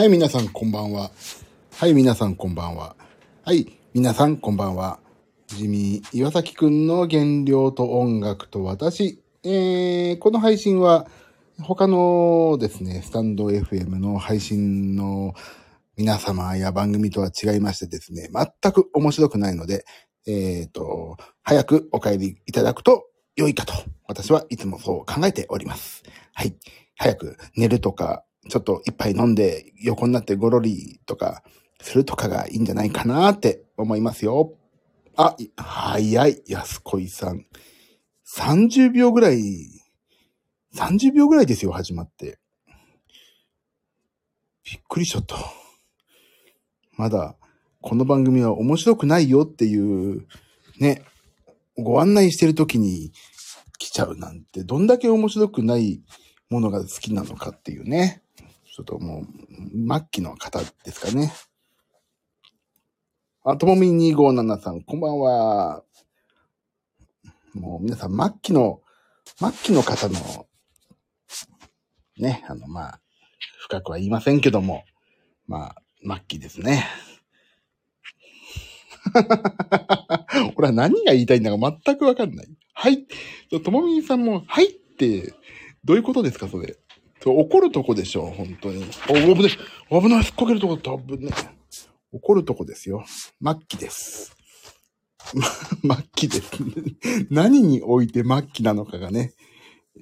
はい、皆さんこんばんは。はい、皆さんこんばんは。はい、皆さんこんばんは。ジミー岩崎くんの原料と音楽と私。えー、この配信は他のですね、スタンド FM の配信の皆様や番組とは違いましてですね、全く面白くないので、えっ、と、早くお帰りいただくと良いかと、私はいつもそう考えております。はい。早く寝るとか、ちょっと一杯飲んで横になってゴロリとかするとかがいいんじゃないかなって思いますよ。あ、早い、安恋さん。30秒ぐらい、30秒ぐらいですよ、始まって。びっくりしちゃった。まだ、この番組は面白くないよっていう、ね、ご案内してる時に来ちゃうなんて、どんだけ面白くないものが好きなのかっていうね。ちょっともう、末期の方ですかね。あ、ともみ257さん、こんばんは。もう皆さん、末期の、末期の方の、ね、あの、まあ、深くは言いませんけども、まあ、末期ですね。俺は何が言いたいんだか全くわかんない。はい。ともみんさんも、はいって、どういうことですか、それ？そう怒るとこでしょ、本当に。お、危ない。危ない。すっかけるとこだった。危ね。怒るとこですよ。末期です。ま 末期です。何において末期なのかがね、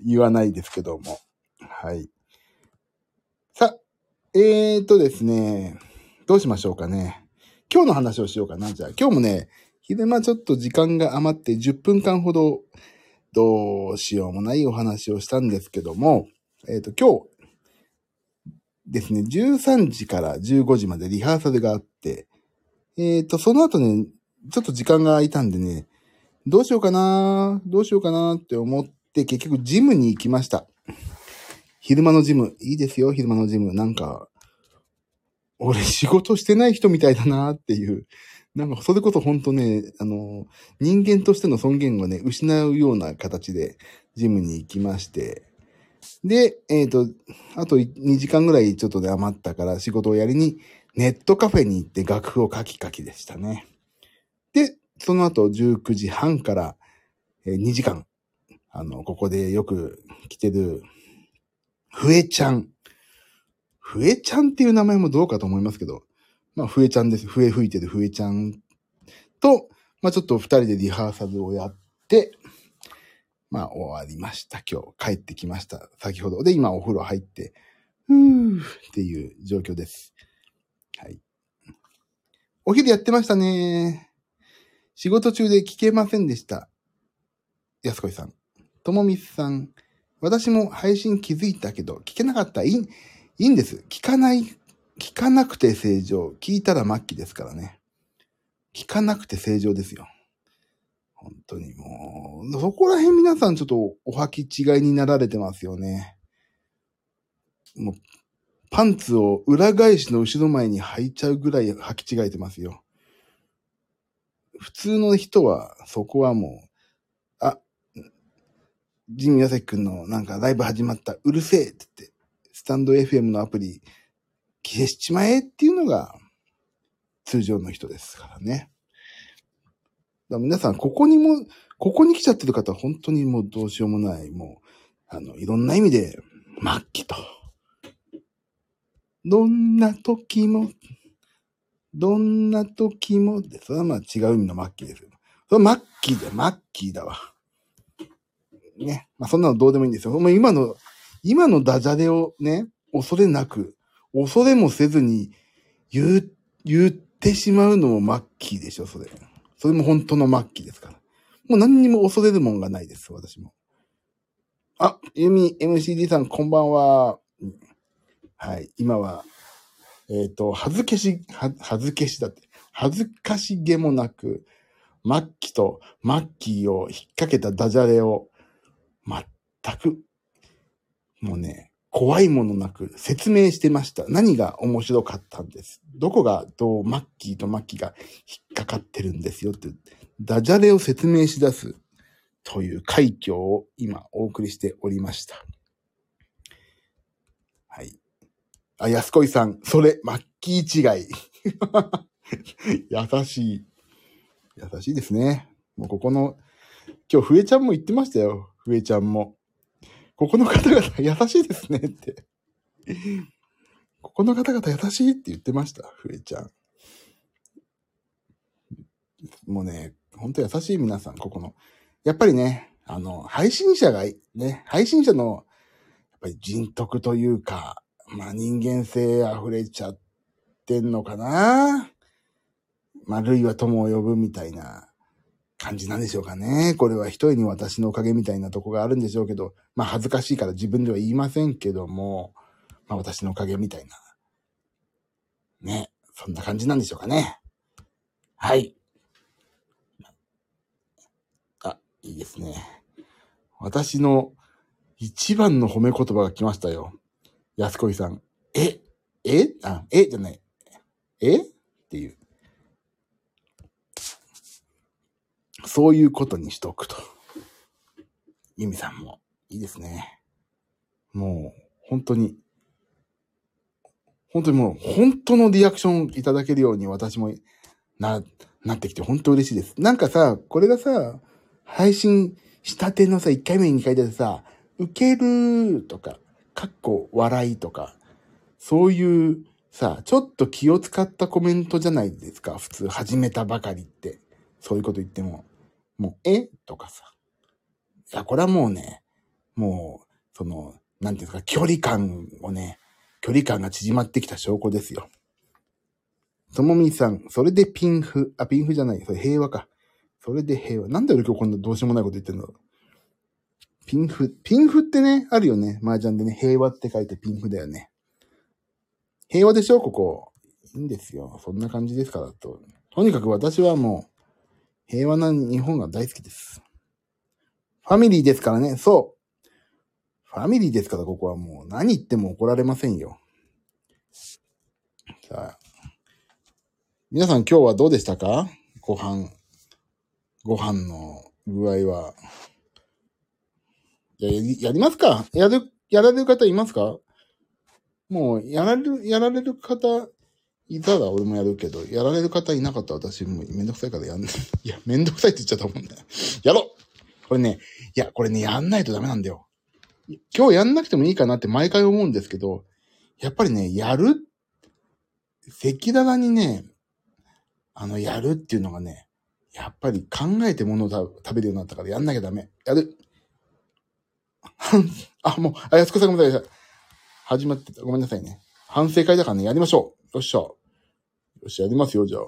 言わないですけども。はい。さ、えーとですね、どうしましょうかね。今日の話をしようかな。じゃあ、今日もね、昼間ちょっと時間が余って10分間ほど、どうしようもないお話をしたんですけども、えっ、と、今日ですね、13時から15時までリハーサルがあって、えっ、と、その後ね、ちょっと時間が空いたんでね、どうしようかなどうしようかなって思って、結局ジムに行きました。昼間のジム、いいですよ、昼間のジム。なんか、俺仕事してない人みたいだなっていう。なんか、それこそ本当ね、あの、人間としての尊厳をね、失うような形でジムに行きまして、で、えっ、と、あと2時間ぐらいちょっとで余ったから仕事をやりに、ネットカフェに行って楽譜を書き書きでしたね。で、その後19時半から2時間、あの、ここでよく来てる、ふえちゃん。ふえちゃんっていう名前もどうかと思いますけど、まあ、ふえちゃんです。笛吹いてるふえちゃんと、まあ、ちょっと二人でリハーサルをやって、まあ、終わりました。今日帰ってきました。先ほど。で、今お風呂入って、ふーっていう状況です。はい。お昼やってましたね。仕事中で聞けませんでした。安子さん。ともみさん。私も配信気づいたけど、聞けなかった。いい、いいんです。聞かない、聞かなくて正常。聞いたら末期ですからね。聞かなくて正常ですよ。本当にもう、そこら辺皆さんちょっとお履き違いになられてますよね。もう、パンツを裏返しの後ろ前に履いちゃうぐらい履き違えてますよ。普通の人は、そこはもう、あ、ジミヤサキくんのなんかライブ始まった、うるせえって言って、スタンド FM のアプリ消しちまえっていうのが通常の人ですからね。だ皆さん、ここにも、ここに来ちゃってる方は、本当にもうどうしようもない、もう、あの、いろんな意味で、末期と。どんな時も、どんな時も、で、それはまあ違う意味の末期ですよ。それは末期だ、末期だわ。ね。まあそんなのどうでもいいんですよ。もう今の、今のダジャレをね、恐れなく、恐れもせずに言う、言ってしまうのも末期でしょ、それ。それも本当の末期ですから。もう何にも恐れるもんがないです、私も。あ、ゆみ MCD さん、こんばんは。はい、今は、えっ、と、恥ずけし、は恥ずけしだって、恥ずかしげもなく、末期と末期を引っ掛けたダジャレを、全く、もうね、怖いものなく説明してました。何が面白かったんです？どこがどうマッキーとマッキーが引っかかってるんですよって、ダジャレを説明し出すという快挙を今お送りしておりました。はい。あ、安恋さん、それ、マッキー違い。優しい。優しいですね。もうここの、今日、ふえちゃんも言ってましたよ。ふえちゃんも。ここの方々優しいですねって。ここの方々優しいって言ってました。ふえちゃん。もうね、ほんと優しい皆さん、ここの。やっぱりね、あの、配信者が、ね、配信者の、やっぱり人徳というか、まあ人間性溢れちゃってんのかなまあ、類は友を呼ぶみたいな感じなんでしょうかね。これは一重に私のおかげみたいなとこがあるんでしょうけど、まあ恥ずかしいから自分では言いませんけども、まあ私のおかげみたいな。ね。そんな感じなんでしょうかね。はい。あ、いいですね。私の一番の褒め言葉が来ましたよ。安恋さん。え？え？あ、え？じゃない。え？っていう。そういうことにしとくと。ユミさんもいいですね。もう、本当に、本当にもう、本当のリアクションいただけるように私もな、なってきて本当嬉しいです。なんかさ、これがさ、配信したてのさ、1回目2回目でさ、受けるとか、かっこ笑いとか、そういうさ、ちょっと気を使ったコメントじゃないですか。普通始めたばかりって。そういうこと言っても。もう、え？とかさ。いや、これはもうね、もう、その、なんていうんですか、距離感をね、距離感が縮まってきた証拠ですよ。ともみさん、それでピンフ、あ、ピンフじゃない、それ平和か。それで平和。なんで俺今日こんなどうしようもないこと言ってんのピンフ、ピンフってね、あるよね。麻雀でね、平和って書いてピンフだよね。平和でしょ？ここ。いいんですよ。そんな感じですからと。とにかく私はもう、平和な日本が大好きです。ファミリーですからね。そう。ファミリーですから、ここはもう何言っても怒られませんよ。さあ。皆さん今日はどうでしたか？ご飯、ご飯の具合は。や、やりやりますか？やる、やられる方いますか？もう、やられる、やられる方、いたら俺もやるけど、やられる方いなかったら私もめんどくさいからやんない。いや、めんどくさいって言っちゃったもんね。やろうこれね、いや、これね、やんないとダメなんだよ。今日やんなくてもいいかなって毎回思うんですけど、やっぱりね、やる、赤裸々にね、あの、やるっていうのがね、やっぱり考えて物を食べるようになったからやんなきゃダメ。やる。あ、もう、あ、安子さんごめんなさい。始まってた。ごめんなさいね。反省会だからね、やりましょう。よっしゃ。よし、やりますよ、じゃあ。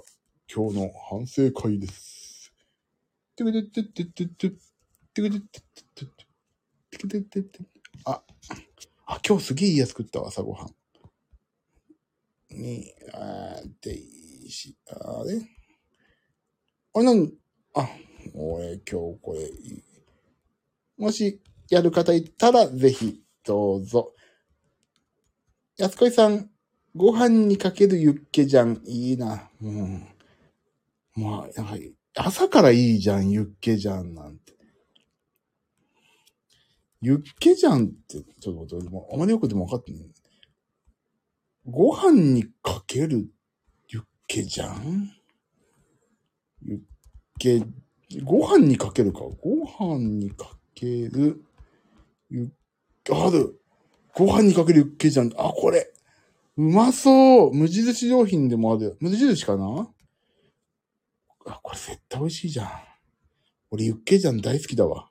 今日の反省会です。てくてってってってって、てくてってってって、てくてってって。あ、あ、今日すげえいいやつ食ったわ、朝ごはん。に、あーでいいし、あれあれ、なん、あ、俺今日これいい、もしやる方いたら、ぜひ、どうぞ。安子さん、ご飯にかけるユッケじゃん。いいな。うん。まあ、なんか、朝からいいじゃん、ユッケじゃん、なんて。ユッケじゃんって、ちょっと待って、もあまりよくでも分かってない。ご飯にかけるユッケじゃんユッケ、ご飯にかけるか。ご飯にかける、ユッケ、ある。ご飯にかけるユッケじゃん。あ、これ。うまそう。無印良品でもある。無印かな？あ、これ絶対美味しいじゃん。俺ユッケジャン大好きだわ。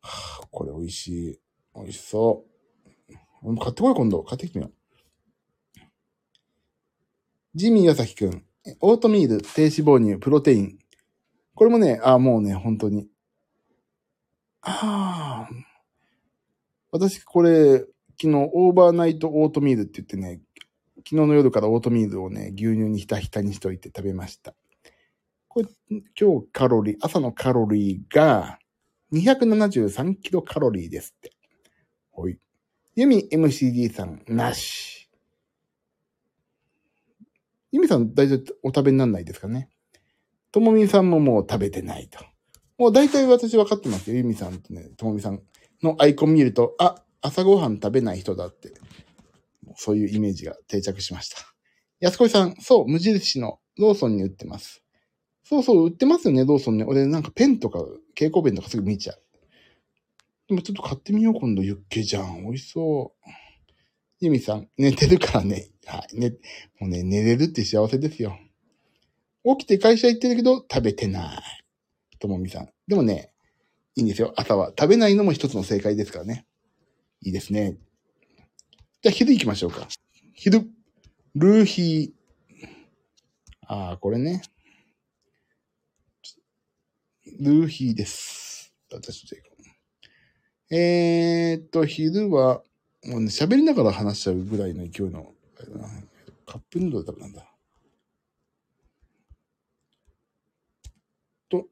はあ、これ美味しい。美味しそう。俺も買ってこい今度。買ってきてみよう。ジミーヨサキくん。オートミール、低脂肪乳、プロテイン。これもね、あ、もうね、本当に。ああ。私、これ、昨日、オーバーナイトオートミールって言ってね、昨日の夜からオートミールをね、牛乳にひたひたにしといて食べました。これ、今日カロリー、朝のカロリーが273キロカロリーですって。ほい。ユミ MCD さん、なし。ユミさん、大体お食べにならないですかね。ともみさんももう食べてないと。もう大体私分かってますよ。ユミさんとね、ともみさんのアイコン見ると、あ、朝ごはん食べない人だって、そういうイメージが定着しました。安子さん、そう、無印のローソンに売ってます。そうそう、売ってますよね、ローソンね。俺なんかペンとか、蛍光ペンとかすぐ見ちゃう。でもちょっと買ってみよう、今度ユッケじゃん。美味しそう。ユミさん、寝てるからね。はい、ね、もうね、寝れるって幸せですよ。起きて会社行ってるけど、食べてない。ともみさん。でもね、いいんですよ。朝は。食べないのも一つの正解ですからね。いいですね。じゃあ昼行きましょうか。昼。ルーヒー。ああ、これね。ルーヒーです。私で行こう。えーっと、昼は、もうね、喋りながら話しちゃうぐらいの勢いの、カップヌードル食べたんだ。と、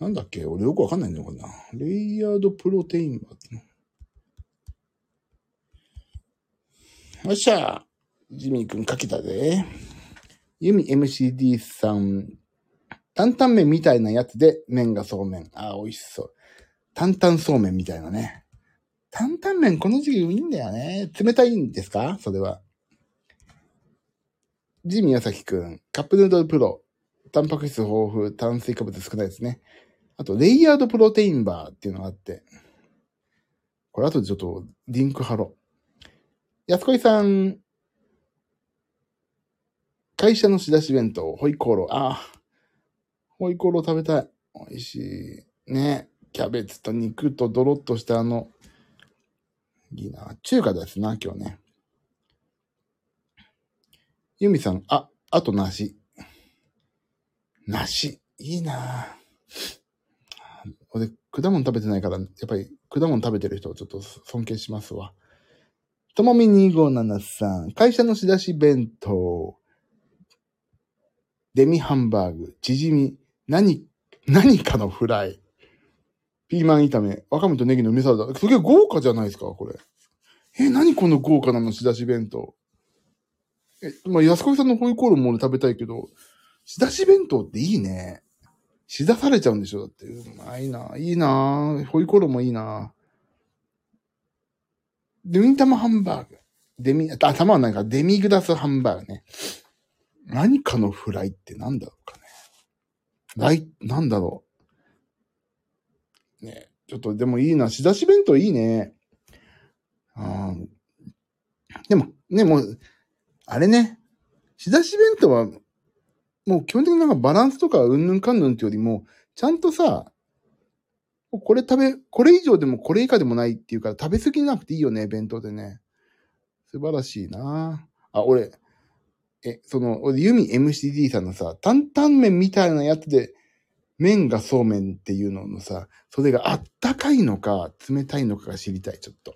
なんだっけ？俺よくわかんないんだよ、これな。レイヤードプロテインバーっての。よっしゃジミーくんかけたで。ユミ MCD さん。担々麺みたいなやつで麺がそうめん。あー、美味しそう。担々そうめんみたいなね。担々麺この時期いいんだよね。冷たいんですか？それは。ジミーヤサキくん。カップヌードルプロ。タンパク質豊富、炭水化物少ないですね。あと、レイヤードプロテインバーっていうのがあって。これ後でちょっとリンク貼ろう。安子さん。会社の仕出し弁当、ホイコーロー。ああ。ホイコーロー食べたい。美味しい。ね。キャベツと肉とドロッとしたあの、いいな。中華ですな、今日ね。ユミさん、あ、あと梨。梨。いいな俺、果物食べてないから、やっぱり果物食べてる人をちょっと尊敬しますわ。ともみ257さん、会社の仕出し弁当、デミハンバーグ、チヂミ、何、何かのフライ、ピーマン炒め、わかめとネギの梅サラダ。すげえ豪華じゃないですか、これ。え、何この豪華なの仕出し弁当。え、まあ、安子さんのホイコーローも俺食べたいけど、仕出し弁当っていいね。仕出されちゃうんでしょだって。うまいな。いいな。ホイコロもいいな。デミ玉ハンバーグ。デミ、あ、玉はないか。デミグラスハンバーグね。何かのフライってなんだろうかね。ライ、なんだろう。ねちょっとでもいいな。仕出し弁当いいね。あーでも、ね、もう、あれね。仕出し弁当は、もう基本的になんかバランスとかうんぬんかんぬんってよりも、ちゃんとさ、これ食べ、これ以上でもこれ以下でもないっていうから食べ過ぎなくていいよね、弁当でね。素晴らしいなあ、俺、え、その、俺、ユミ MCD さんのさ、担々麺みたいなやつで、麺がそうめんっていうののさ、それがあったかいのか、冷たいのかが知りたい、ちょっと。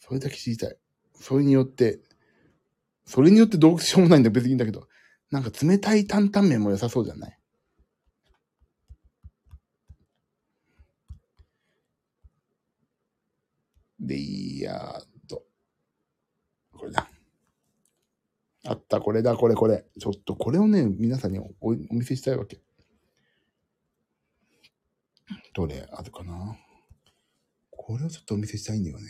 それだけ知りたい。それによって、それによってどうしようもないんだ別にいいんだけど、なんか冷たい担々麺も良さそうじゃない？レイヤード。これだ。あった、これだ、これ、これ。ちょっとこれをね、皆さんにおお見せしたいわけ。どれあるかな？これをちょっとお見せしたいんだよね。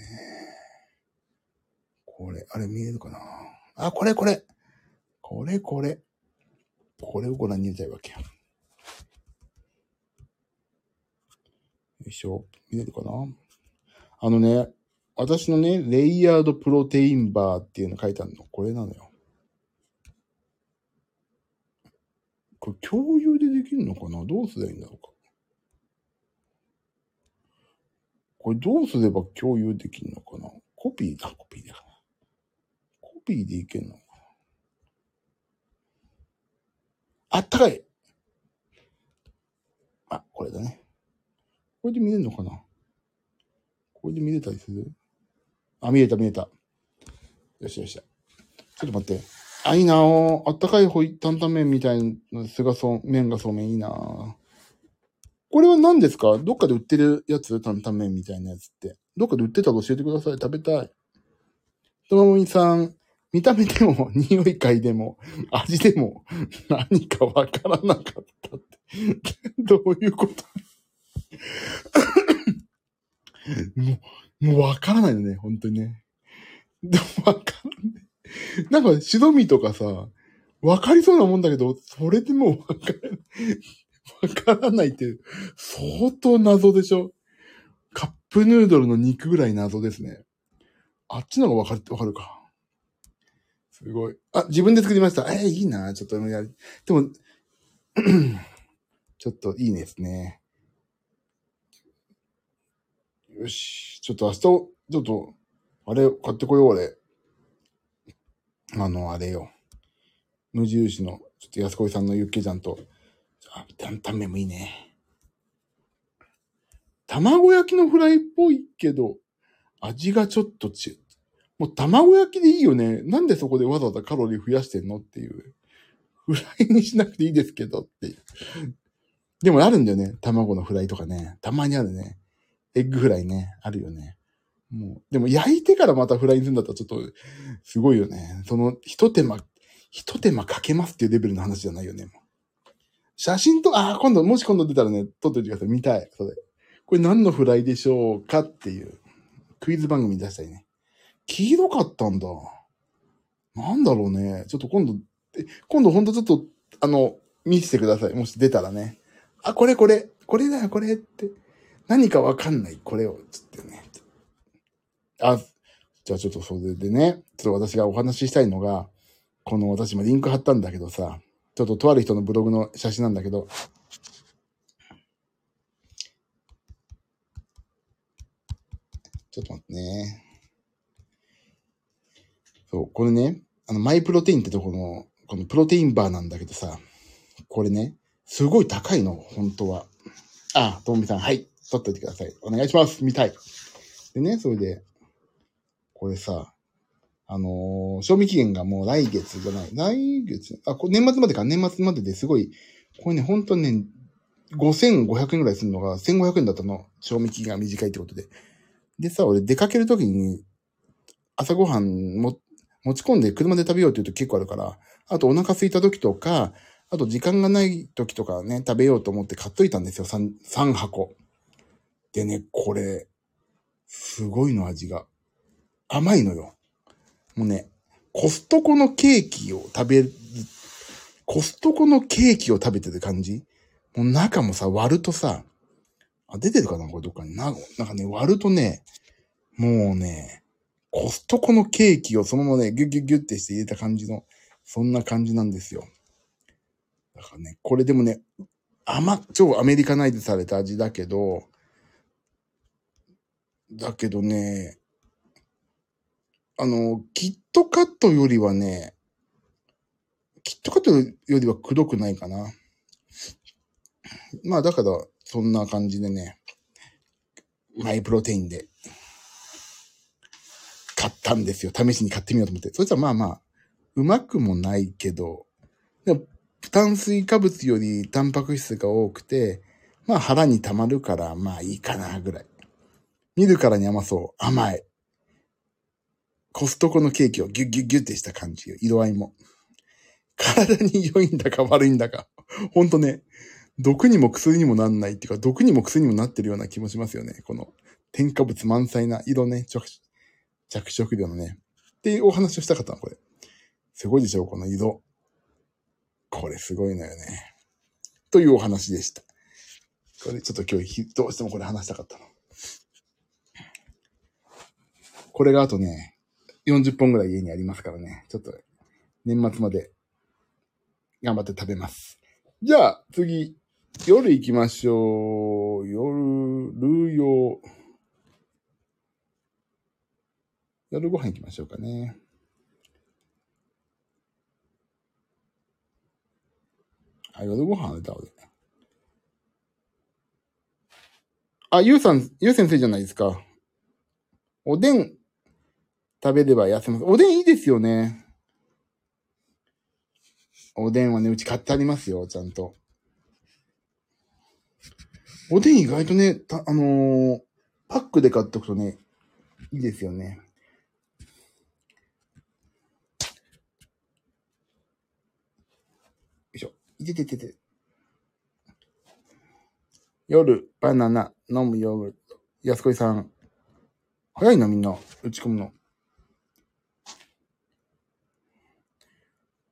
これ、あれ見えるかな？あ、これ、これ。これ、これ。これをご覧に入れたいわけよ。よいしょ。見えるかな？あのね、私のね、レイヤードプロテインバーっていうの書いてあるの。これなのよ。これ共有でできるのかな？どうすればいいんだろうか？これどうすれば共有できるのかな？コピーだ、コピーだ。コピーでいけんのかなあったかいあ、これだね。これで見れるのかな？これで見れたりする？あ、見えた見えた。よしよし。ちょっと待って。あ、いいなぁ。あったかいホイ担々麺みたいな、すがそう、麺がそうめんいいなぁ。これは何ですか？どっかで売ってるやつ？担々麺みたいなやつって。どっかで売ってたら教えてください。食べたい。ともみさん、見た目でも、匂い嗅いでも、味でも、何かわからなかったって。どういうこと？もう、もうわからないよね、本当にね。でもわからない。なんか、シドミとかさ、わかりそうなもんだけど、それでもわからない。わからないって、相当謎でしょ？カップヌードルの肉ぐらい謎ですね。あっちの方がわかる、わかるか。すごい。あ、自分で作りました。えー、いいな。ちょっとやり、でも、ちょっといいですね。よし。ちょっと明日、ちょっと、あれ、買ってこよう、俺。あの、あれよ。無印の、ちょっと安子さんのユッケジャンと、あ、担々麺もいいね。卵焼きのフライっぽいけど、味がちょっと違う。もう卵焼きでいいよね。なんでそこでわざわざカロリー増やしてんのっていう。フライにしなくていいですけどっていう。でもあるんだよね。卵のフライとかね。たまにあるね。エッグフライね。あるよね。もう、でも焼いてからまたフライにするんだったらちょっと、すごいよね。その、一手間、一手間かけますっていうレベルの話じゃないよね。写真と、ああ、今度、もし今度出たらね、撮っといてください。見たい。それ。これ何のフライでしょうかっていうクイズ番組出したいね。黄色かったんだ。なんだろうね。ちょっと今度、今度ほんとちょっと、あの、見せてください。もし出たらね。あ、これこれ、これだよ、これって。何かわかんない、これを、つってね。あ、じゃあちょっとそれでね、ちょっと私がお話ししたいのが、この私もリンク貼ったんだけどさ、ちょっととある人のブログの写真なんだけど、ちょっと待ってね。そう、これね、あの、マイプロテインってとこの、このプロテインバーなんだけどさ、これね、すごい高いの、本当は。あ、ともみさん、はい、取っといてください。お願いします。見たい。でね、それで、これさ、あのー、賞味期限がもう来月じゃない。来月、あ、こ年末までか、年末までですごい、これね、本当にね、5500円ぐらいするのが1500円だったの。賞味期限が短いってことで。でさ、俺出かけるときに、朝ごはんも持ち込んで車で食べようって言うと結構あるから、あとお腹空いた時とか、あと時間がない時とかね、食べようと思って買っといたんですよ。3、3箱。でね、これ、すごいの味が。甘いのよ。もうね、コストコのケーキを食べる、コストコのケーキを食べてる感じもう中もさ、割るとさ、あ、出てるかなこれどっかに。な、なんかね、割るとね、もうね、コストコのケーキをそのままね、ギュギュギュってして入れた感じの、そんな感じなんですよ。だからね、これでもね、甘、超アメリカナイズされた味だけど、だけどね、あの、キットカットよりはね、キットカットよりはくどくないかな。まあだから、そんな感じでね、マイプロテインで買ったんですよ。試しに買ってみようと思って。そしたらまあまあ、うまくもないけど、でも炭水化物よりタンパク質が多くて、まあ腹に溜まるからまあいいかなぐらい。見るからに甘そう。甘い。コストコのケーキをギュッギュッギュッってした感じよ。色合いも。体に良いんだか悪いんだか。ほんとね、毒にも薬にもなんないっていうか、毒にも薬にもなってるような気もしますよね。この添加物満載な色ね、着色料のね。っていうお話をしたかったの、これ。すごいでしょ、この色。これすごいのよね。というお話でした。これちょっと今日どうしてもこれ話したかったの。これがあとね、40本ぐらい家にありますからね。ちょっと年末まで頑張って食べます。じゃあ次、夜行きましょう。夜、ルー用。夜ご飯行きましょうかね。あ、夜ご飯あれだ、俺。あ、ゆうさん、ゆう先生じゃないですか。おでん食べれば痩せます。おでんいいですよね。おでんはね、うち買ってありますよ、ちゃんと。おでん意外とね、たあのー、パックで買っとくとね、いいですよね。よい。てててて。夜、バナナ、飲むヨーグルト。安子さん。早いな、みんな。打ち込むの。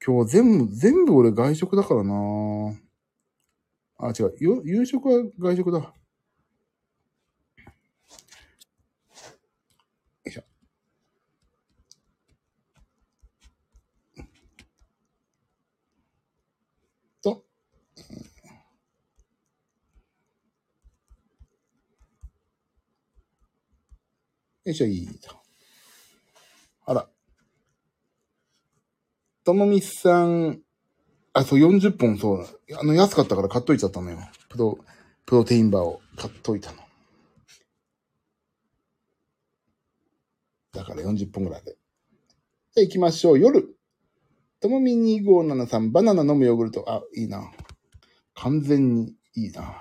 今日全部、全部俺外食だからなあ、違う。夕食は外食だ。よいしょ、いいと。あら。ともみさん、あ、そう、40本、そう。あの、安かったから買っといちゃったのよ。プロ、プロテインバーを買っといたの。だから40本ぐらいで。じゃあ行きましょう。夜。ともみ2573、バナナ飲むヨーグルト。あ、いいな。完全にいいな。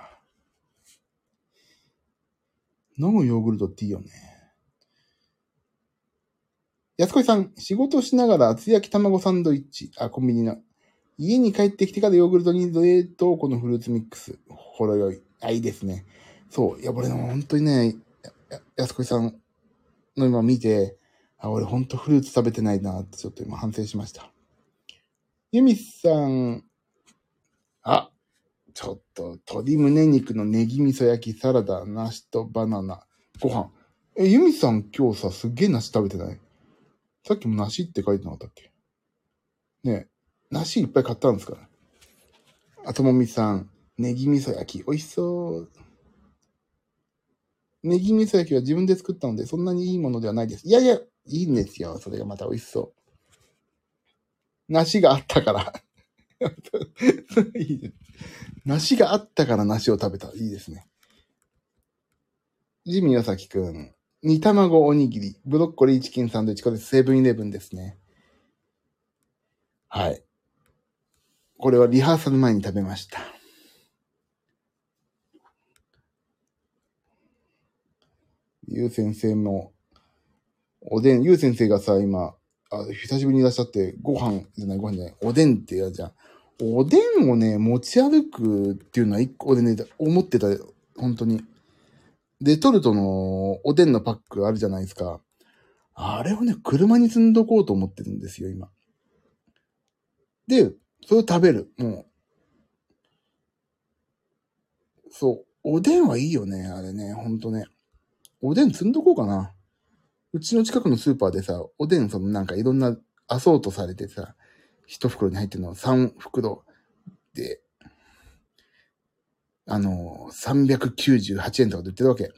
飲むヨーグルトっていいよね。安子さん、仕事しながら厚焼き卵サンドイッチ。あ、コンビニの。家に帰ってきてからヨーグルトに冷凍庫のフルーツミックス。ほろ酔い。あ、いいですね。そう。いや、俺も本当にね、安子さんの今見て、あ、俺本当フルーツ食べてないなってちょっと今反省しました。ユミさん、あ、ちょっと鶏胸肉のネギ味噌焼き、サラダ、梨とバナナ、ご飯。え、ユミさん今日さ、すげえ梨食べてない？さっきも梨って書いてなかったっけ？ねえ、梨いっぱい買ったんですから。あともみさん、ネギ味噌焼き、美味しそう。ネギ味噌焼きは自分で作ったので、そんなにいいものではないです。いやいや、いいんですよ。それがまた美味しそう。梨があったから。いいです梨があったから梨を食べた。いいですね。ジミヨサキくん。煮卵おにぎり、ブロッコリーチキンサンドイッチ、これセブンイレブンですね。はい。これはリハーサル前に食べました。ゆう先生も、おでん、ゆう先生がさ、今、あ久しぶりにいらっしゃって、ご飯じゃない、ご飯じゃない、おでんってやじゃん。おでんをね、持ち歩くっていうのは一個でね、思ってた、本当に。レトルトのおでんのパックあるじゃないですか。あれをね、車に積んどこうと思ってるんですよ、今。で、それを食べる。もう。そう。おでんはいいよね、あれね、ほんとね。おでん積んどこうかな。うちの近くのスーパーでさ、おでんそのなんかいろんなアソートされてさ、一袋に入ってるの3袋で、あの、398円とかで売ってるわけ。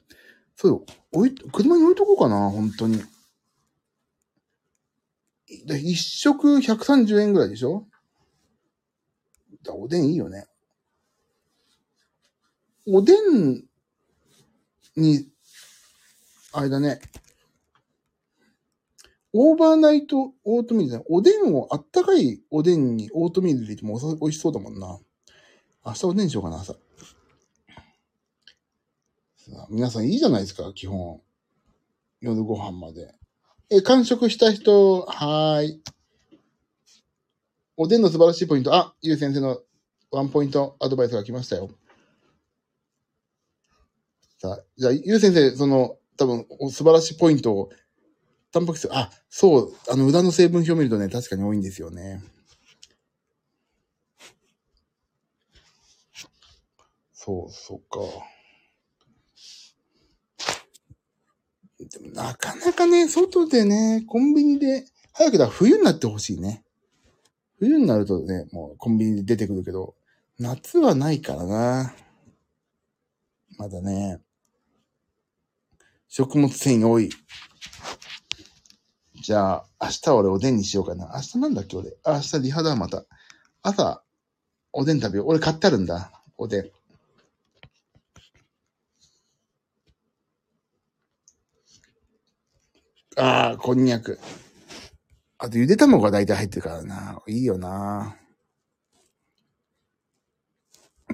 そうよ、置い、車に置いとこうかな、本当に。で一食130円ぐらいでしょ？おでんいいよね。おでんに、あれだね。オーバーナイトオートミールじゃない。おでんを、あったかいおでんにオートミール入れても美味しそうだもんな。明日おでんしようかな、朝。皆さんいいじゃないですか、基本。夜ご飯まで。え、完食した人、はーい。おでんの素晴らしいポイント。あ、ゆう先生のワンポイントアドバイスが来ましたよ。さあ、じゃあ、ゆう先生、その、多分、お素晴らしいポイントを、タンパク質、あ、そう、あの、裏の成分表を見るとね、確かに多いんですよね。そう、そうか。でもなかなかね、外でね、コンビニで、早くだ、冬になってほしいね。冬になるとね、もうコンビニで出てくるけど、夏はないからな。まだね。食物繊維多い。じゃあ、明日俺おでんにしようかな。明日なんだっけ俺。明日リハだ、また。朝、おでん食べよう。俺買ってあるんだ。おでん。ああ、こんにゃく。あと、ゆで卵が大体入ってるからな。いいよな。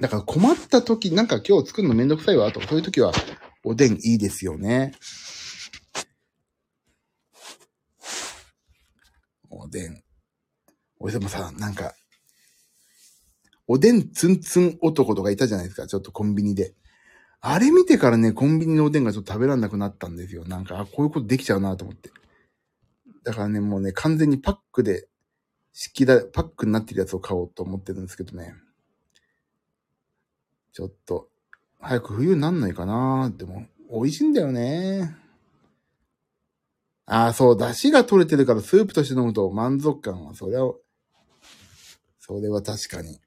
だから困った時、なんか今日作るのめんどくさいわ、とか、そういう時は、おでんいいですよね。おでん。俺でもさ、なんか、おでんツンツン男とかいたじゃないですか、ちょっとコンビニで。あれ見てからね、コンビニのおでんがちょっと食べらんなくなったんですよ。なんか、あ、こういうことできちゃうなと思って。だからね、もうね、完全にパックで、式だ、パックになってるやつを買おうと思ってるんですけどね。ちょっと、早く冬になんないかなでも、美味しいんだよね。ああ、そう、出汁が取れてるからスープとして飲むと満足感は、それは、それは確かに。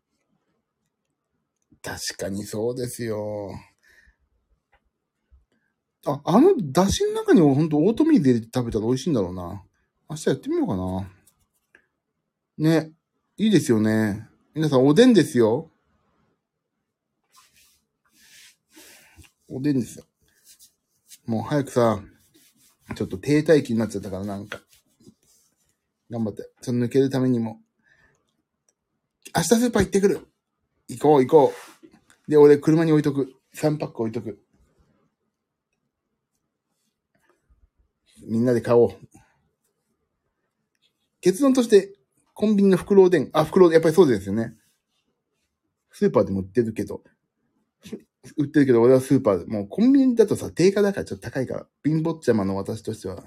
確かにそうですよ。あ、あの出汁の中にほんとオートミール入れて食べたら美味しいんだろうな。明日やってみようかな。ね。いいですよね。皆さんおでんですよ。おでんですよ。もう早くさ、ちょっと停滞期になっちゃったからなんか。頑張って。その抜けるためにも。明日スーパー行ってくる。行こう行こう。で、俺車に置いとく。3パック置いとく。みんなで買おう。結論として、コンビニの袋おでん。あ、袋、やっぱりそうですよね。スーパーでも売ってるけど、売ってるけど、俺はスーパーで、もうコンビニだとさ、定価だからちょっと高いから、貧乏ちゃまの私としては、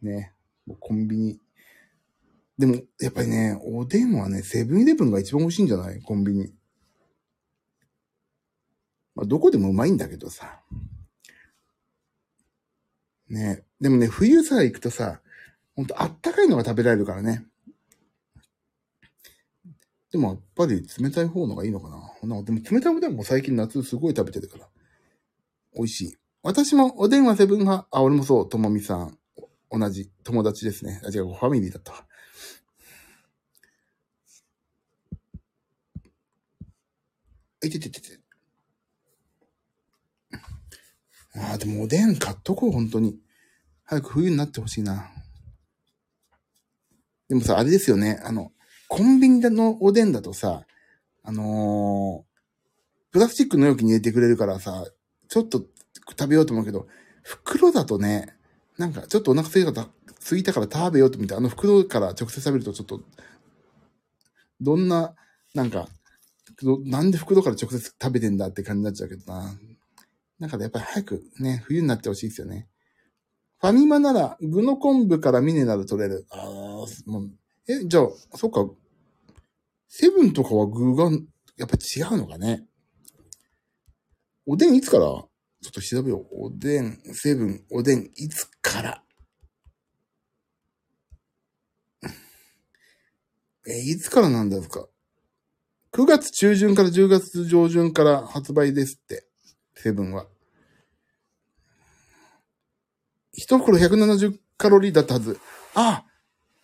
ね、もうコンビニ。でも、やっぱりね、おでんはね、セブンイレブンが一番美味しいんじゃない？コンビニ。まあ、どこでもうまいんだけどさ。ねでもね、冬さ行くとさ、ほんとあったかいのが食べられるからね。でもやっぱり冷たい方のがいいのかな。なでも冷たいおでも最近夏すごい食べてるから。美味しい。私もおでんはセブン派。あ、俺もそう、ともみさん。同じ友達ですね。あ、違う、ファミリーだったわ。いてててて。ああ、でもおでん買っとこう、本当に。早く冬になってほしいな。でもさ、あれですよね。あの、コンビニのおでんだとさ、あのー、プラスチックの容器に入れてくれるからさ、ちょっと食べようと思うけど、袋だとね、なんかちょっとお腹空いたから、空いたから食べようと見て、あの袋から直接食べるとちょっと、どんな、なんか、なんで袋から直接食べてんだって感じになっちゃうけどな。なんかやっぱり早くね、冬になってほしいですよね。ファミマなら、具の昆布からミネラル取れる。ああ、もう、え、じゃあ、そっか。セブンとかは具が、やっぱ違うのかね。おでんいつから？ちょっと調べよう。おでん、セブン、おでん、いつから？え、いつからなんですか ?9 月中旬から10月上旬から発売ですって。セブンは。一袋170カロリーだったはず。ああ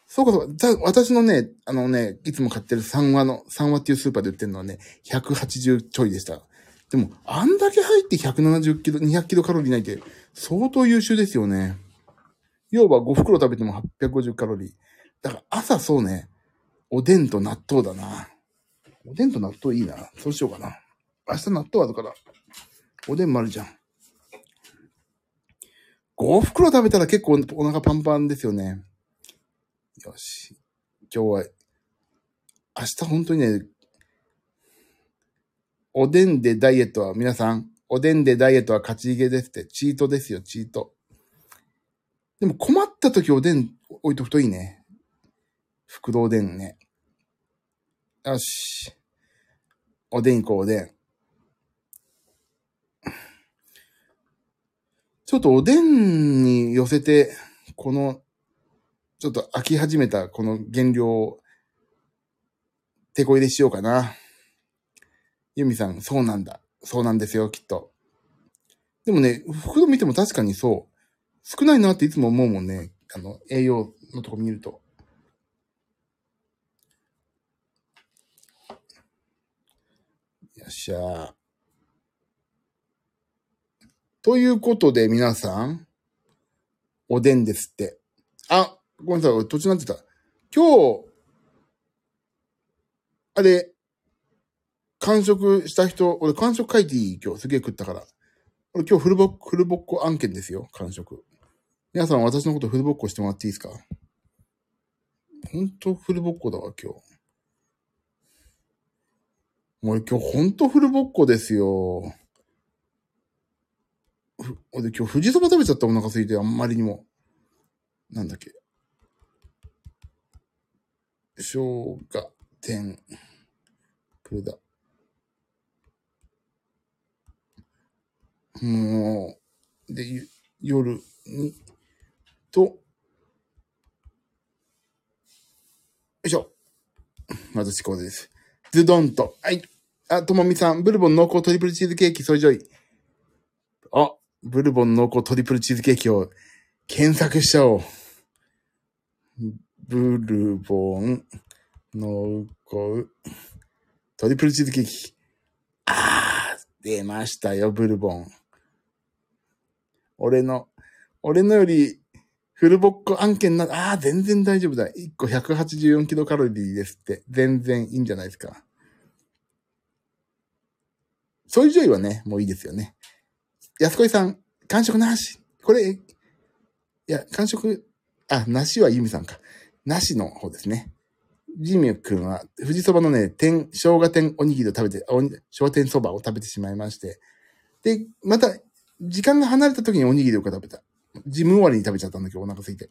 そうかそうか。私のね、あのね、いつも買ってる3話の、3話っていうスーパーで売ってるのはね、180ちょいでした。でも、あんだけ入って170キロ、200キロカロリーないって、相当優秀ですよね。要は5袋食べても850カロリー。だから朝そうね、おでんと納豆だな。おでんと納豆いいな。そうしようかな。明日納豆あるから、おでんもあるじゃん。5袋食べたら結構お腹パンパンですよね。よし。今日は、明日本当にね、おでんでダイエットは、皆さん、おでんでダイエットは勝ち逃げですって、チートですよ、チート。でも困った時おでん置いとくといいね。袋おでんね。よし。おでん行こう、おでん。ちょっとおでんに寄せて、このちょっと飽き始めたこの原料を手こ入れしようかな。ユミさん、そうなんだ。そうなんですよ、きっと。でもね、袋見ても確かにそう。少ないなっていつも思うもんね。あの、栄養のとこ見ると。よっしゃーということで皆さん、おでんですって。あ、ごめんなさい、俺途中になってた。今日、あれ、完食した人、俺完食書いていい今日すげえ食ったから。俺今日フルボッコ、フルボッコ案件ですよ、完食。皆さん私のことフルボッコしてもらっていいですか？ほんとフルボッコだわ、今日。もう今日ほんとフルボッコですよ。ふ俺今日富士そば食べちゃったお腹空いて、あんまりにも。なんだっけ。生姜、天、ぷだ。もう、で、夜に、と、よいしょ。私、こうです。ズドンと。はい。あ、ともみさん、ブルボン濃厚トリプルチーズケーキ、ソイジョイ。ブルボン濃厚トリプルチーズケーキを検索しちゃおう。ブルボン濃厚トリプルチーズケーキ。あー、出ましたよ、ブルボン。俺の、俺のよりフルボッコ案件な、ああ、全然大丈夫だ。1個184キロカロリーですって。全然いいんじゃないですか。そういうジョイはね、もういいですよね。安子さん、完食なし。これ、いや、完食、あ、なしはユミさんか。なしの方ですね。ジミュ君は、富士そばのね、天、生姜天おにぎりを食べて、おに生天そばを食べてしまいまして。で、また、時間が離れた時におにぎりを食べた。ジム終わりに食べちゃったんだけど、お腹空いて。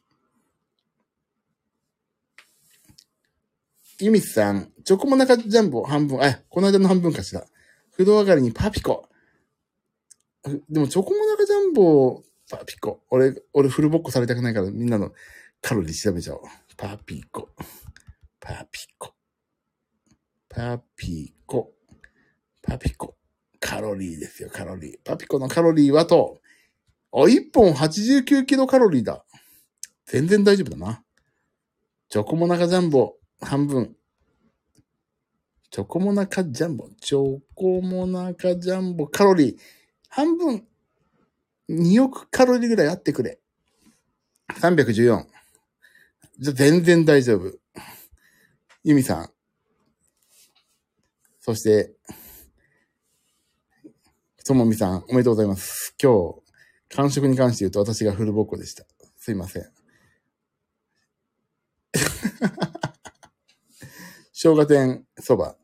ユミさん、チョコモナカジャンボ半分、あ、この間の半分かしら。風呂上がりにパピコ。でも、チョコモナカジャンボ、パピコ。俺、俺フルボッコされたくないからみんなのカロリー調べちゃおう。パピコ。パピコ。パピコ。パピコ。カロリーですよ、カロリー。パピコのカロリーはと、あ、1本89キロカロリーだ。全然大丈夫だな。チョコモナカジャンボ、半分。チョコモナカジャンボ、チョコモナカジャンボ、カロリー、半分、2億カロリーぐらいあってくれ。314。じゃ、全然大丈夫。ユミさん。そして、ともみさん、おめでとうございます。今日、完食に関して言うと私がフルボッコでした。すいません。生姜天そば。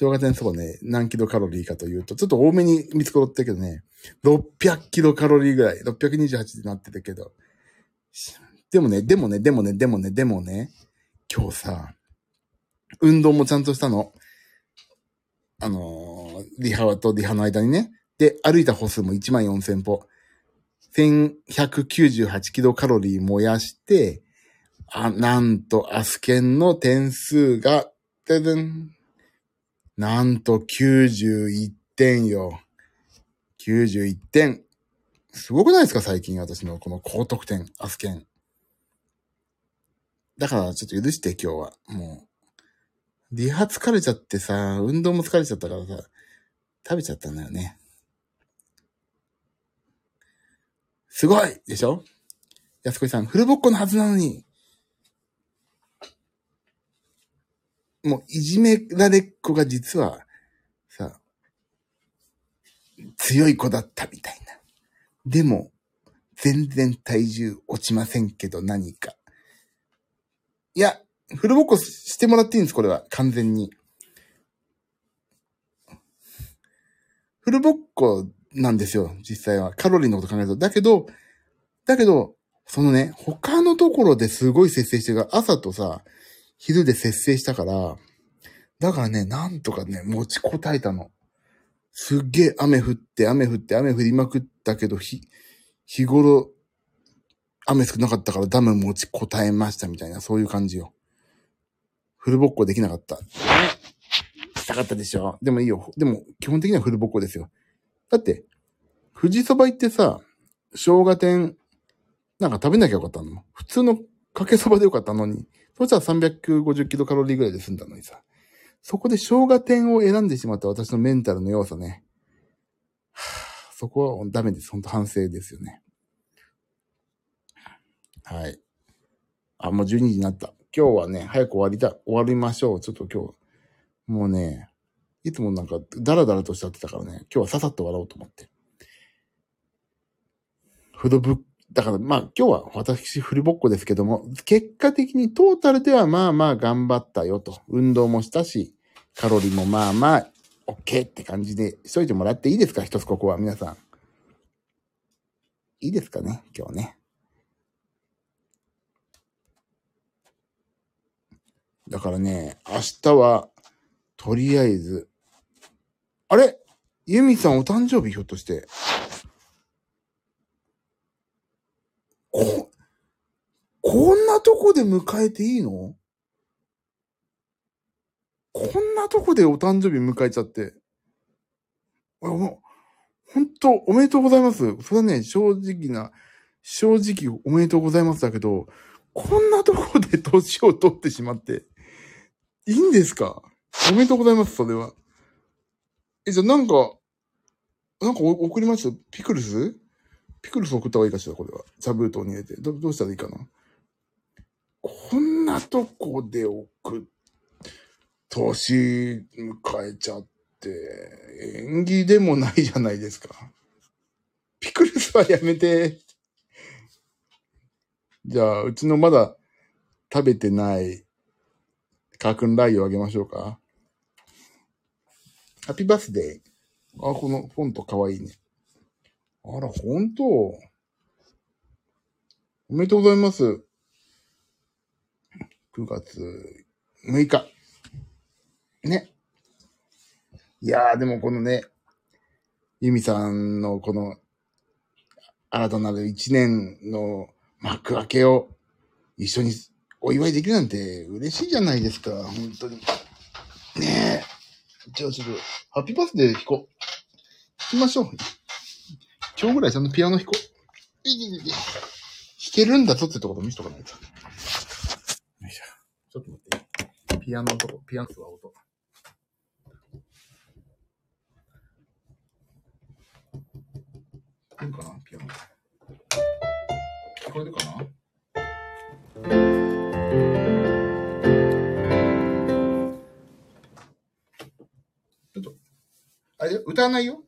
生姜天そばね、何キロカロリーかというと、ちょっと多めに見つころってけどね、600キロカロリーぐらい、628ってなってたけど。でもね、でもね、でもね、でもね、でもね、今日さ、運動もちゃんとしたの。あのー、リハとリハの間にね。で、歩いた歩数も1万4000歩。1198キロカロリー燃やして、あ、なんと、アスケンの点数が、ででん。なんと91点よ。91点。すごくないですか最近私のこの高得点、アスケン。だからちょっと許して今日は。もう。リハ疲れちゃってさ、運動も疲れちゃったからさ、食べちゃったんだよね。すごいでしょ？安子さん、フルボッコのはずなのに。もう、いじめられっ子が実は、さ、強い子だったみたいな。でも、全然体重落ちませんけど何か。いや、フルボッコしてもらっていいんです、これは。完全に。フルボッコなんですよ、実際は。カロリーのこと考えると。だけど、だけど、そのね、他のところですごい節制してるから、朝とさ、昼で節制したから、だからね、なんとかね、持ちこたえたの。すっげえ雨降って、雨降って、雨降りまくったけど、ひ、日頃、雨少なかったからダム持ちこたえましたみたいな、そういう感じよ。フルボッコできなかった。したかったでしょでもいいよ。でも、基本的にはフルボッコですよ。だって、富士そば行ってさ、生姜天、なんか食べなきゃよかったの？普通のかけそばでよかったのに。そしたら350キロカロリーぐらいで済んだのにさ。そこで生姜天を選んでしまった私のメンタルの弱さね。はあ、そこはダメです。本当反省ですよね。はい。あ、もう12時になった。今日はね、早く終わりだ、終わりましょう。ちょっと今日、もうね、いつもなんか、ダラダラとしちゃってたからね、今日はささっと笑おうと思って。フードブッだからまあ今日は私フルボッコですけども、結果的にトータルではまあまあ頑張ったよと。運動もしたし、カロリーもまあまあ、OK って感じでしといてもらっていいですか一つここは皆さん。いいですかね、今日ね。だからね、明日は、とりあえず、あれ？ユミさんお誕生日ひょっとして。こ、こんなとこで迎えていいの？こんなとこでお誕生日迎えちゃって。あもう本当おめでとうございます。それはね、正直な、正直おめでとうございますだけど、こんなとこで年を取ってしまって、いいんですか？おめでとうございます、それは。え、じゃあなんか、なんか送りました？ピクルス？ピクルス送った方がいいかしら、これは。茶封筒に入れて。ど、どうしたらいいかな？こんなとこで送っ、年迎えちゃって、縁起でもないじゃないですか。ピクルスはやめて。じゃあ、うちのまだ食べてない、カークンライをあげましょうか。ハッピーバースデー。あ、このフォントかわいいね。あら、ほんとおめでとうございます。9月6日。ね。いやー、でもこのね、ユミさんのこの、新たなる一年の幕開けを一緒にお祝いできるなんて嬉しいじゃないですか、本当に。ねえ。じゃあちょっと、ハッピーバースデー弾こう。弾きましょう。今日ぐらいちゃんとピアノ弾こう。弾けるんだぞってところ見せとかないと。よいしょ。ちょっと待って。ピアノのとこ、ピアノは音。いいかなピアノ。聞こえるかな？ちょっと、あれ、歌わないよ。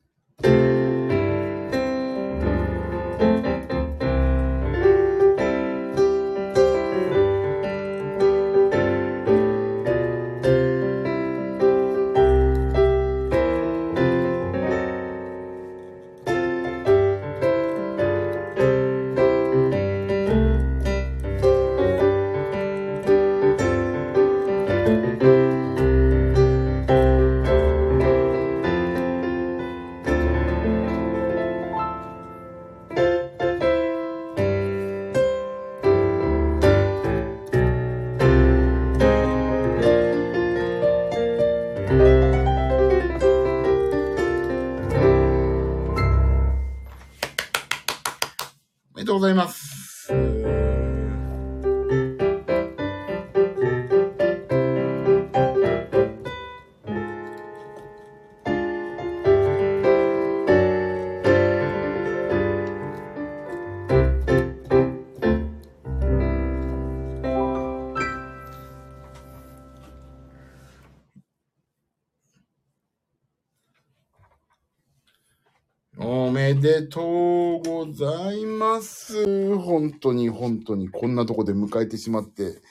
でとうございます。本当に本当にこんなとこで迎えてしまって、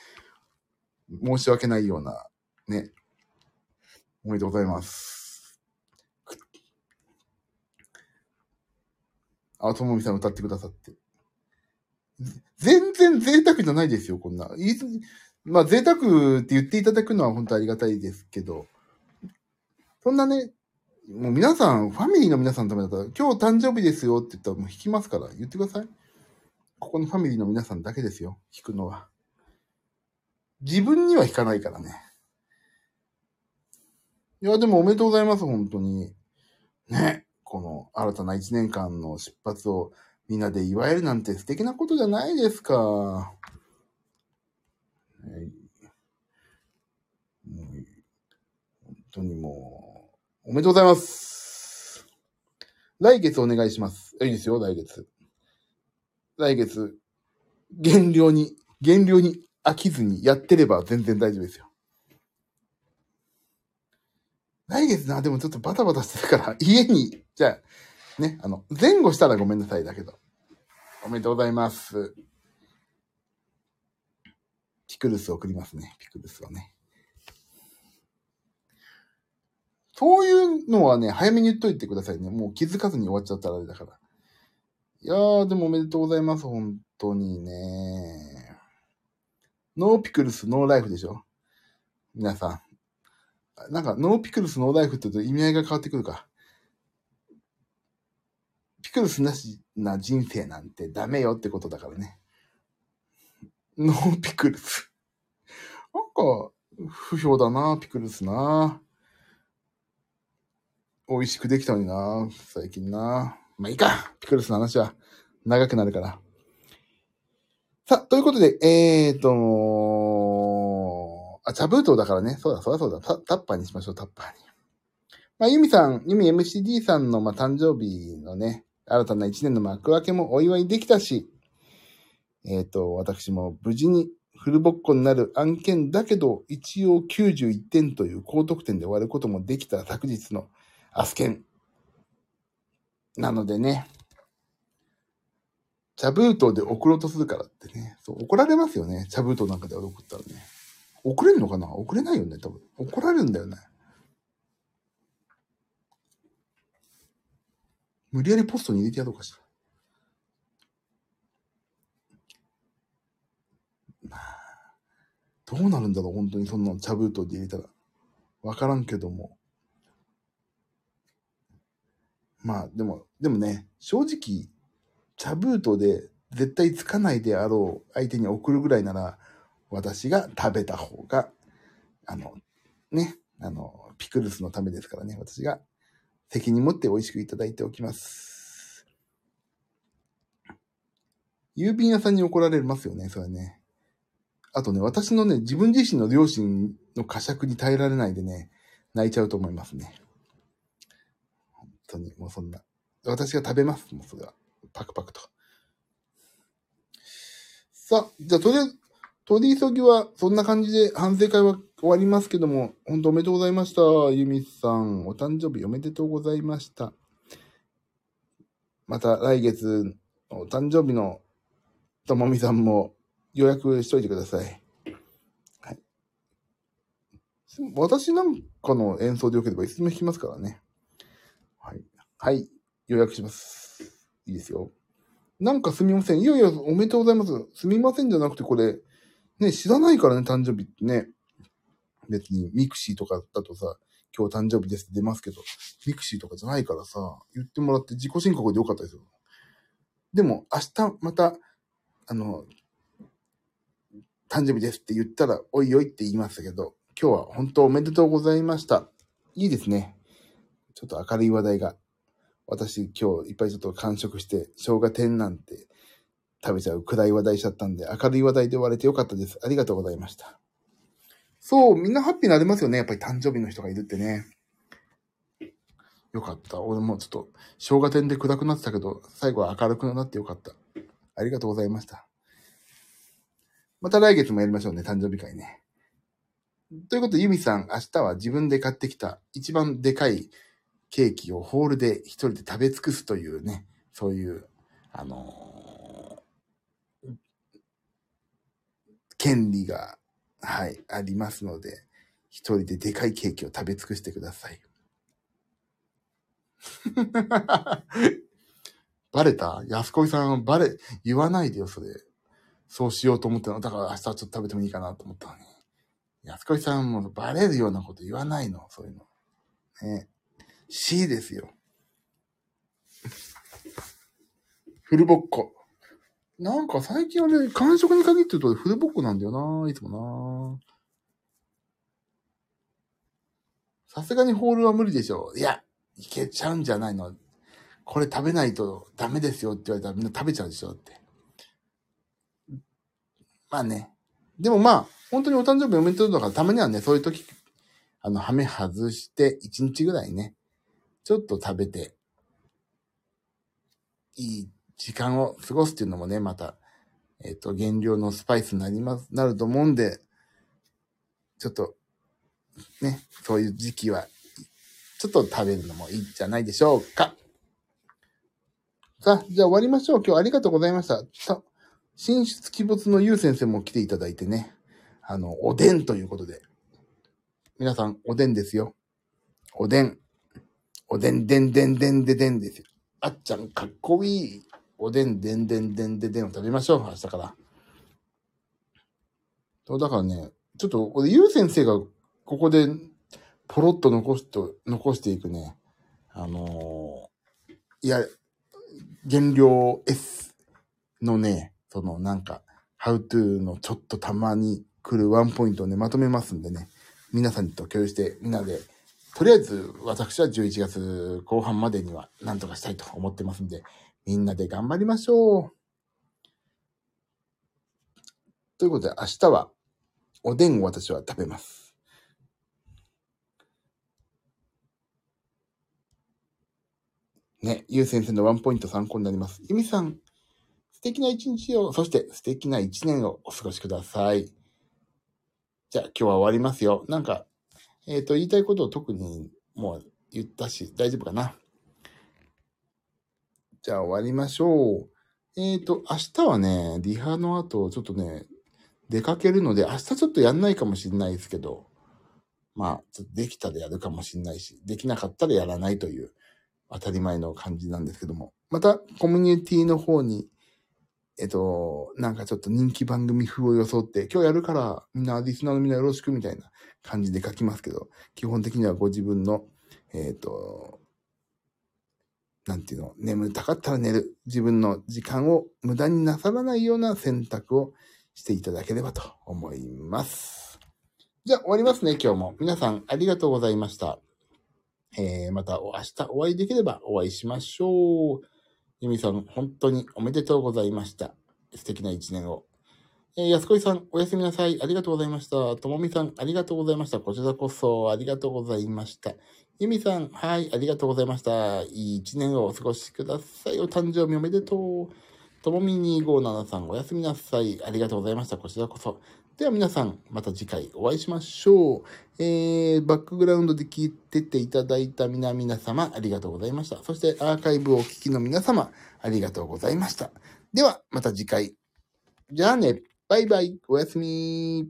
申し訳ないような、ね。おめでとうございます。あ、ともみさん歌ってくださって。全然贅沢じゃないですよ、こんな。いまあ、贅沢って言っていただくのは本当ありがたいですけど、そんなね、もう皆さん、ファミリーの皆さんのためだったら、今日誕生日ですよって言ったらもう弾きますから、言ってください。ここのファミリーの皆さんだけですよ、弾くのは。自分には弾かないからね。いや、でもおめでとうございます、本当に。ね。この新たな一年間の出発をみんなで祝えるなんて素敵なことじゃないですか。ねもう本当にもう、おめでとうございます。来月お願いします。いいですよ、来月。来月、減量に、減量に飽きずにやってれば全然大丈夫ですよ。来月な、でもちょっとバタバタしてるから、家に、じゃあ、ね、あの、前後したらごめんなさいだけど。おめでとうございます。ピクルス送りますね、ピクルスはね。そういうのはね、早めに言っといてくださいね。もう気づかずに終わっちゃったらあれだから。いやー、でもおめでとうございます。本当にね。 no pickles, no lifeでしょ？皆さん。なんか、 no pickles, no lifeって言うと意味合いが変わってくるか。ピクルスなしな人生なんてダメよってことだからね。ノーピクルス。なんか、不評だな、ピクルスな。美味しくできたのにな、最近な。まあいいか、ピクルスの話は長くなるから。さあ、ということで、えーと、あ、茶封筒だからね。そうだ、そうだ、そうだ。タッパーにしましょう、タッパーに。まあ、ユミさん、ユミ MCD さんの、まあ、誕生日のね、新たな一年の幕開けもお祝いできたし、えっ、と、私も無事にフルボッコになる案件だけど、一応91点という高得点で終わることもできた昨日のアスケン。なのでね、茶封筒で送ろうとするからってね、そう怒られますよね。茶封筒なんかで送ったらね。送れんのかな？送れないよね、多分。怒られるんだよね。無理やりポストに入れてやろうかしら。まあ、どうなるんだろう、本当にそんなの茶封筒で入れたら。わからんけども。まあ、でも、でもね、正直、茶封筒で絶対つかないであろう相手に送るぐらいなら、私が食べた方が、あの、ね、あの、ピクルスのためですからね、私が責任持って美味しくいただいておきます。郵便屋さんに怒られますよね、それね。あとね、私のね、自分自身の両親の呵責に耐えられないでね、泣いちゃうと思いますね。当に、もうそんな。私が食べます、もうそれは。パクパクと。さあ、じゃあ、とりあえず、取り急ぎは、そんな感じで反省会は終わりますけども、本当おめでとうございました。ゆみさん、お誕生日おめでとうございました。また来月、お誕生日のともみさんも予約しといてください。はい。私なんかの演奏でよければいつでも弾きますからね。はい。はい。予約します。いいですよ。なんかすみません。いやいや、おめでとうございます。すみませんじゃなくて、これ、ね、知らないからね、誕生日ってね。別に、ミクシーとかだとさ、今日誕生日ですって出ますけど、ミクシーとかじゃないからさ、言ってもらって自己申告でよかったですよ。でも、明日また、あの、誕生日ですって言ったら、おいおいって言いましたけど、今日は本当おめでとうございました。いいですね。ちょっと明るい話題が。私今日いっぱいちょっと完食して、生姜天なんて食べちゃう暗い話題しちゃったんで、明るい話題で終われてよかったです。ありがとうございました。そう、みんなハッピーになれますよね。やっぱり誕生日の人がいるってね。よかった。俺もちょっと、生姜天で暗くなってたけど、最後は明るくなってよかった。ありがとうございました。また来月もやりましょうね、誕生日会ね。ということで、ユミさん、明日は自分で買ってきた一番でかいケーキをホールで一人で食べ尽くすというね、そういう、あのー権利が、はい、ありますので、一人ででかいケーキを食べ尽くしてください。バレた？安子さん、バレ、言わないでよ、それ。そうしようと思ったの？だから明日ちょっと食べてもいいかなと思ったのに。安子さんもバレるようなこと言わないの、そういうの。ね。C ですよ。フルボッコ。なんか最近はね、感触に限って言うとフルボッコなんだよな、いつもな。さすがにホールは無理でしょ。いや、いけちゃうんじゃないの。これ食べないとダメですよって言われたらみんな食べちゃうでしょって。まあね。でもまあ、本当にお誕生日おめでとうだからたまにはね、そういう時、あの、ハメ外して1日ぐらいね、ちょっと食べて、いい時間を過ごすっていうのもね、また、えっ、と、減量のスパイスになります、なると思うんで、ちょっと、ね、そういう時期は、ちょっと食べるのもいいんじゃないでしょうか。さあ、じゃあ終わりましょう。今日ありがとうございました。さ進出鬼没のゆう先生も来ていただいてね、あの、おでんということで。皆さん、おでんですよ。おでん。おでんでんでんでんででんですよ。あっちゃん、かっこいい。おでん、でんでんでんでんでんを食べましょう。明日から。そう、だからね、ちょっと、俺、ゆう先生が、ここで、ポロッと残しと、残していくね、あのーいや、原料 S のね、そのなんか、How to のちょっとたまに来るワンポイントをね、まとめますんでね、皆さんと共有して、みんなで、とりあえず私は11月後半までには何とかしたいと思ってますんで、みんなで頑張りましょう。ということで、明日は、おでんを私は食べます。ね、ゆう先生のワンポイント参考になります。ゆみさん、素敵な一日を、そして素敵な一年をお過ごしください。じゃあ今日は終わりますよ。なんか、えっ、と、言いたいことを特にもう言ったし、大丈夫かな？じゃあ終わりましょう。えっ、と、明日はね、リハの後、ちょっとね、出かけるので、明日ちょっとやんないかもしれないですけど、まあ、ちょっとできたらやるかもしれないし、できなかったらやらないという、当たり前の感じなんですけども。また、コミュニティの方に、えっと、なんかちょっと人気番組風を装って、今日やるから、みんな、リスナーのみんなよろしくみたいな感じで書きますけど、基本的にはご自分の、えっと、なんていうの、眠たかったら寝る。自分の時間を無駄になさらないような選択をしていただければと思います。じゃあ終わりますね、今日も。皆さんありがとうございました。えー、また明日お会いできればお会いしましょう。ゆみさん、本当におめでとうございました。素敵な一年を。えー、安子さん、おやすみなさい。ありがとうございました。ともみさん、ありがとうございました。こちらこそ、ありがとうございました。ゆみさん、はい、ありがとうございました。いい一年をお過ごしください。お誕生日おめでとう。ともみ257さん、おやすみなさい。ありがとうございました。こちらこそ。では皆さん、また次回お会いしましょう。えー、バックグラウンドで聞いてていただいた皆々様、ありがとうございました。そしてアーカイブをお聞きの皆様、ありがとうございました。では、また次回。じゃあね、バイバイ、おやすみ